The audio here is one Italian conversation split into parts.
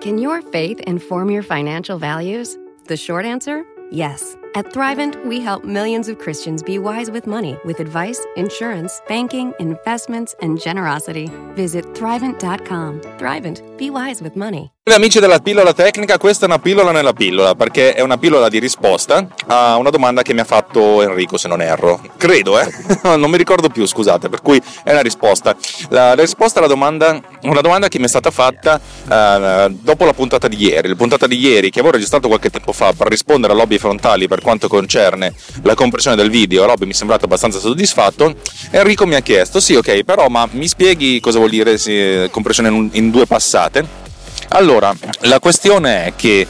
Can your faith inform your financial values? The short answer yes. At Thrivent, we help millions of Christians be wise with money with advice, insurance, banking, investments, and generosity. Visit Thrivent.com. Thrivent, be wise with money. Amici della pillola tecnica, questa è una pillola nella pillola perché è una pillola di risposta a una domanda che mi ha fatto Enrico, se non erro. Credo, eh? non mi ricordo più, scusate, per cui è una risposta. La, la risposta alla domanda, una domanda che mi è stata fatta uh, dopo la puntata di ieri. La puntata di ieri che avevo registrato qualche tempo fa per rispondere a lobby frontali per quanto concerne la compressione del video. Robby mi è sembrato abbastanza soddisfatto. Enrico mi ha chiesto: Sì, ok, però ma mi spieghi cosa vuol dire sì, compressione in, in due passate? Allora, la questione è che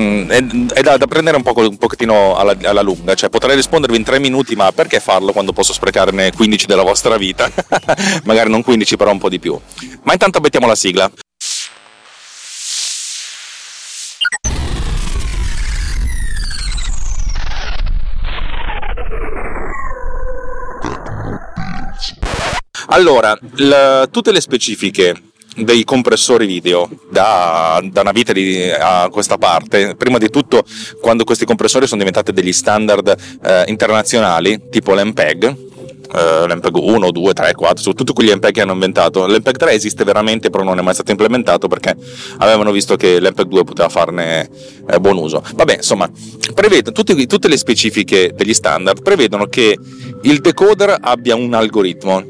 Mm, è, da, da, prendere un, po', un pochettino alla, alla, lunga, cioè potrei rispondervi in tre minuti, ma perché farlo quando posso sprecarne 15 della vostra vita? Magari non 15, però un po' di più. Ma intanto mettiamo la sigla. Allora, la, tutte le specifiche dei compressori video da, da, una vita a questa parte. Prima di tutto, quando questi compressori sono diventati degli standard eh, internazionali, tipo l'MPEG. Uh, l'MPEG 1, 2, 3, 4, su tutti quegli MPEG che hanno inventato. L'MPEG 3 esiste veramente, però non è mai stato implementato perché avevano visto che l'MPEG 2 poteva farne eh, buon uso. Vabbè, insomma, prevedo, tutti, tutte le specifiche degli standard prevedono che il decoder abbia un algoritmo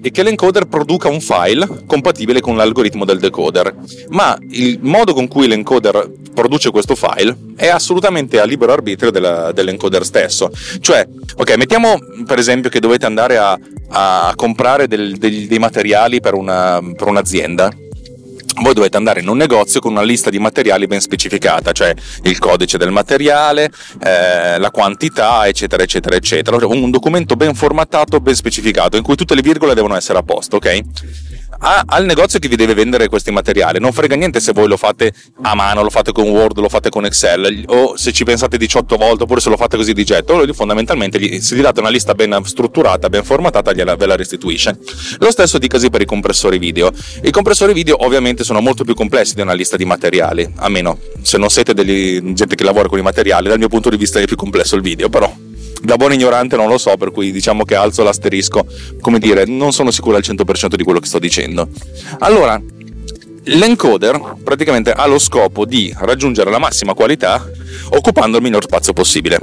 e che l'encoder produca un file compatibile con l'algoritmo del decoder. Ma il modo con cui l'encoder produce questo file è assolutamente a libero arbitrio della, dell'encoder stesso. Cioè, ok, mettiamo per esempio che dovete andare a, a comprare del, del, dei materiali per, una, per un'azienda voi dovete andare in un negozio con una lista di materiali ben specificata, cioè il codice del materiale, eh, la quantità, eccetera, eccetera, eccetera. Un documento ben formattato, ben specificato, in cui tutte le virgole devono essere a posto, ok? A, al negozio che vi deve vendere questi materiali. Non frega niente se voi lo fate a mano, lo fate con Word, lo fate con Excel, o se ci pensate 18 volte, oppure se lo fate così di getto. Fondamentalmente gli, se gli date una lista ben strutturata, ben formatata, gliela, ve la restituisce. Lo stesso dicasi per i compressori video. I compressori video ovviamente sono molto più complessi di una lista di materiali, a meno se non siete degli, gente che lavora con i materiali, dal mio punto di vista è più complesso il video, però da buon ignorante non lo so, per cui diciamo che alzo l'asterisco, come dire, non sono sicuro al 100% di quello che sto dicendo. Allora, l'encoder praticamente ha lo scopo di raggiungere la massima qualità occupando il minor spazio possibile,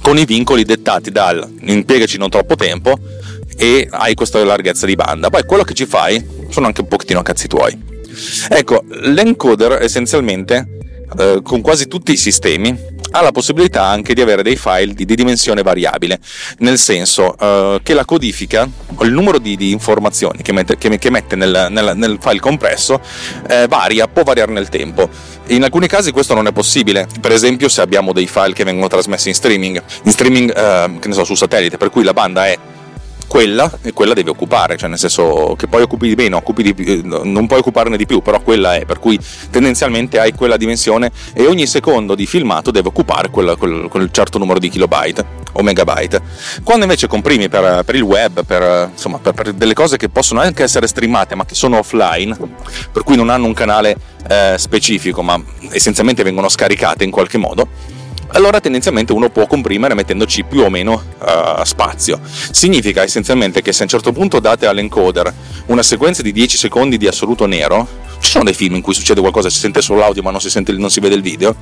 con i vincoli dettati dal impiegaci non troppo tempo e hai questa larghezza di banda. Poi quello che ci fai sono anche un pochettino cazzi tuoi. Ecco, l'encoder essenzialmente, eh, con quasi tutti i sistemi, ha la possibilità anche di avere dei file di, di dimensione variabile, nel senso uh, che la codifica, il numero di, di informazioni che mette, che, che mette nel, nel, nel, file compresso, eh, varia, può variare nel tempo. In alcuni casi questo non è possibile, per esempio se abbiamo dei file che vengono trasmessi in streaming, in streaming uh, che ne so, su satellite, per cui la banda è quella quella devi occupare, cioè nel senso che poi occupi di meno, occupi di più, non puoi occuparne di più, però quella è, per cui tendenzialmente hai quella dimensione e ogni secondo di filmato deve occupare quel, quel, quel certo numero di kilobyte o megabyte. Quando invece comprimi per, per il web, per, insomma, per, per, delle cose che possono anche essere streamate ma che sono offline, per cui non hanno un canale eh, specifico ma essenzialmente vengono scaricate in qualche modo, allora tendenzialmente uno può comprimere mettendoci più o meno uh, spazio. Significa essenzialmente che se a un certo punto date all'encoder una sequenza di 10 secondi di assoluto nero, ci sono dei film in cui succede qualcosa, si sente solo l'audio ma non si, sente, non si vede il video,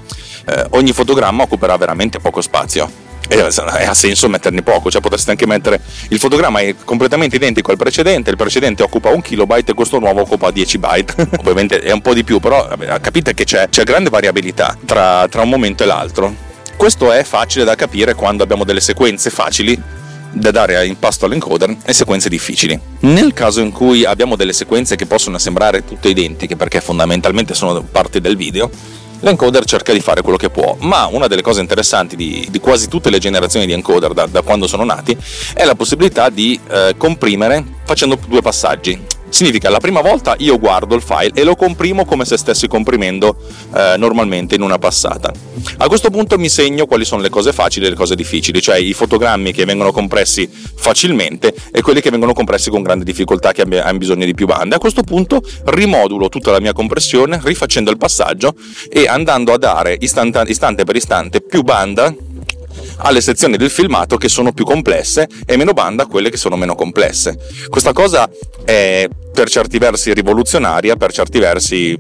eh, ogni fotogramma occuperà veramente poco spazio. E ha senso metterne poco, cioè potreste anche mettere il fotogramma è completamente identico al precedente, il precedente occupa un kilobyte e questo nuovo occupa 10 byte. Ovviamente è un po' di più, però capite che c'è, c'è grande variabilità tra, tra un momento e l'altro. Questo è facile da capire quando abbiamo delle sequenze facili da dare in pasto all'encoder e sequenze difficili. Nel caso in cui abbiamo delle sequenze che possono sembrare tutte identiche perché fondamentalmente sono parte del video, l'encoder cerca di fare quello che può, ma una delle cose interessanti di, di quasi tutte le generazioni di encoder da, da, quando sono nati è la possibilità di eh, comprimere facendo due passaggi. Significa la prima volta io guardo il file e lo comprimo come se stessi comprimendo eh, normalmente in una passata. A questo punto mi segno quali sono le cose facili e le cose difficili, cioè i fotogrammi che vengono compressi facilmente e quelli che vengono compressi con grande difficoltà che hanno bisogno di più bande. A questo punto rimodulo tutta la mia compressione rifacendo il passaggio e andando a dare istante per istante più banda alle sezioni del filmato che sono più complesse e meno banda a quelle che sono meno complesse. Questa cosa è per certi versi rivoluzionaria, per certi versi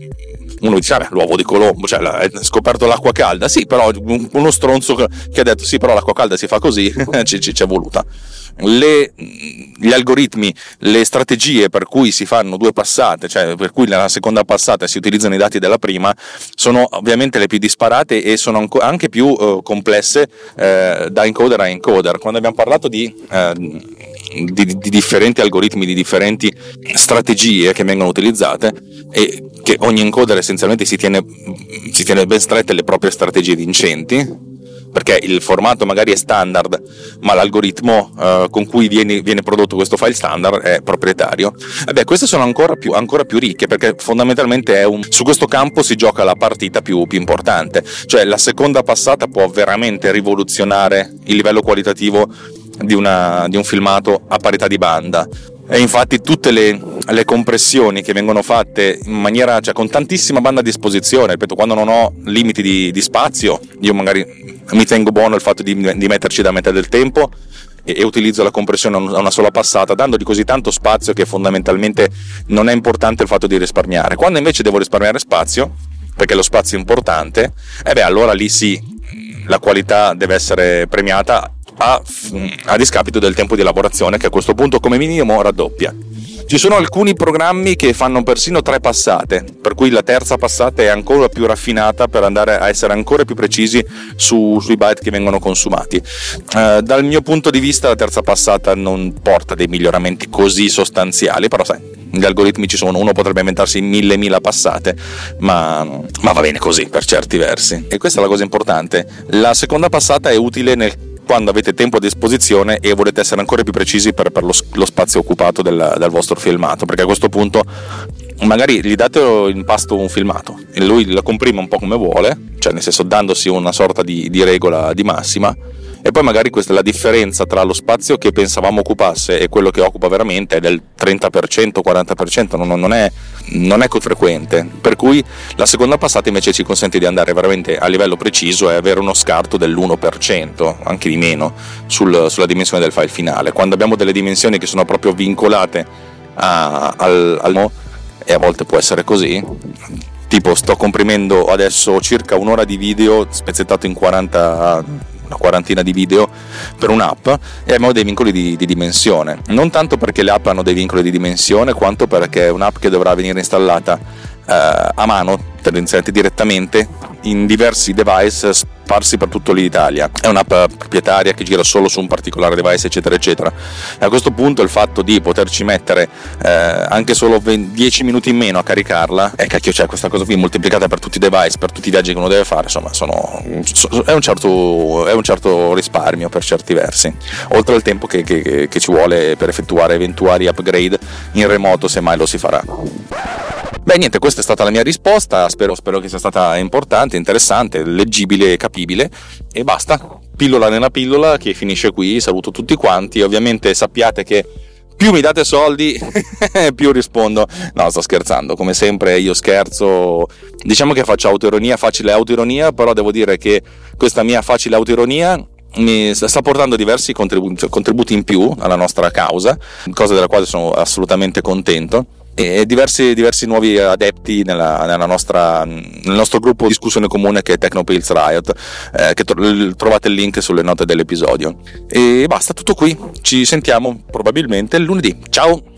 uno dice, vabbè, l'uovo di Colombo, cioè ha scoperto l'acqua calda, sì, però uno stronzo che ha detto, sì, però l'acqua calda si fa così, ci, ci, ci è voluta. Le, gli algoritmi, le strategie per cui si fanno due passate, cioè per cui nella seconda passata si utilizzano i dati della prima, sono ovviamente le più disparate e sono anche più uh, complesse uh, da encoder a encoder. Quando abbiamo parlato di, uh, di, di differenti algoritmi, di differenti strategie che vengono utilizzate, e che ogni encoder essenzialmente si tiene, si tiene ben strette le proprie strategie vincenti, perché il formato magari è standard, ma l'algoritmo eh, con cui viene, viene, prodotto questo file standard è proprietario. E beh, queste sono ancora più, ancora più ricche perché fondamentalmente un, su questo campo si gioca la partita più, più importante, cioè la seconda passata può veramente rivoluzionare il livello qualitativo di, una, di un filmato a parità di banda e infatti tutte le, le, compressioni che vengono fatte in maniera, cioè con tantissima banda a disposizione, ripeto, quando non ho limiti di, di spazio, io magari mi tengo buono il fatto di, di metterci da metà del tempo e, e, utilizzo la compressione a una sola passata, dandogli così tanto spazio che fondamentalmente non è importante il fatto di risparmiare. Quando invece devo risparmiare spazio, perché lo spazio è importante, e eh beh, allora lì sì, la qualità deve essere premiata a, a discapito del tempo di lavorazione che a questo punto come minimo raddoppia. Ci sono alcuni programmi che fanno persino tre passate, per cui la terza passata è ancora più raffinata per andare a essere ancora più precisi su, sui byte che vengono consumati. Uh, dal mio punto di vista la terza passata non porta dei miglioramenti così sostanziali, però sai, gli algoritmi ci sono, uno potrebbe inventarsi mille mila passate, ma, ma va bene così per certi versi. E questa è la cosa importante. La seconda passata è utile nel quando avete tempo a disposizione e volete essere ancora più precisi per, per lo, lo, spazio occupato del, del, vostro filmato, perché a questo punto magari gli date in pasto un filmato e lui lo comprime un po' come vuole, cioè nel senso dandosi una sorta di, di regola di massima e poi magari questa è la differenza tra lo spazio che pensavamo occupasse e quello che occupa veramente è del 30%, 40%, non, non, è, non è frequente, per cui la seconda passata invece ci consente di andare veramente a livello preciso e avere uno scarto dell'1%, anche di meno, sul, sulla dimensione del file finale. Quando abbiamo delle dimensioni che sono proprio vincolate a, al, al e a volte può essere così, tipo sto comprimendo adesso circa un'ora di video spezzettato in 40 una quarantina di video per un'app e abbiamo dei vincoli di, di, dimensione. Non tanto perché le app hanno dei vincoli di dimensione, quanto perché è un'app che dovrà venire installata eh, a mano, tendenzialmente direttamente, in diversi device sparsi per tutta l'Italia. È un'app proprietaria che gira solo su un particolare device, eccetera, eccetera. E a questo punto il fatto di poterci mettere eh, anche solo 20, 10 minuti in meno a caricarla, e cacchio, c'è questa cosa qui moltiplicata per tutti i device, per tutti i viaggi che uno deve fare, insomma, sono, è, un certo, è, un certo, risparmio per certi versi. Oltre al tempo che, che, che ci vuole per effettuare eventuali upgrade in remoto, se mai lo si farà. Beh, niente, questa è stata la mia risposta. Spero, spero che sia stata importante, interessante, leggibile e capibile. E basta. Pillola nella pillola che finisce qui. Saluto tutti quanti. Ovviamente sappiate che più mi date soldi, più rispondo. No, sto scherzando, come sempre io scherzo. Diciamo che faccio autoironia, facile autoironia, però devo dire che questa mia facile autoironia mi sta portando diversi contributi, in più alla nostra causa, cosa della quale sono assolutamente contento e diversi, diversi nuovi adepti nella, nella nostra, nel nostro gruppo di discussione comune che è Technopills Riot, eh, che tro- trovate il link sulle note dell'episodio. E basta, tutto qui. Ci sentiamo probabilmente lunedì. Ciao!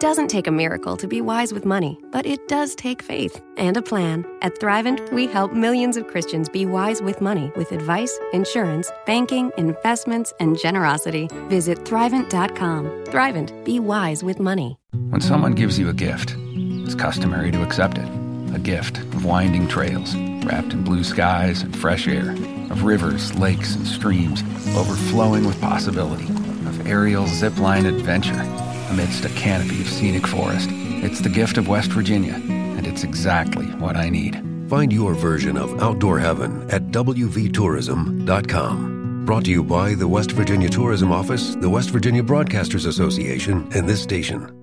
It doesn't take a miracle to be wise with money, but it does take faith and a plan. At Thrivent, we help millions of Christians be wise with money with advice, insurance, banking, investments, and generosity. Visit Thrivent.com. Thrivent, be wise with money. When someone gives you a gift, it's customary to accept it. A gift of winding trails, wrapped in blue skies and fresh air, of rivers, lakes, and streams overflowing with possibility, of aerial zipline adventure amidst a canopy of scenic forest. It's the gift of West Virginia, and it's exactly what I need. Find your version of outdoor heaven at WVTourism.com. Brought to you by the West Virginia Tourism Office, the West Virginia Broadcasters Association, and this station.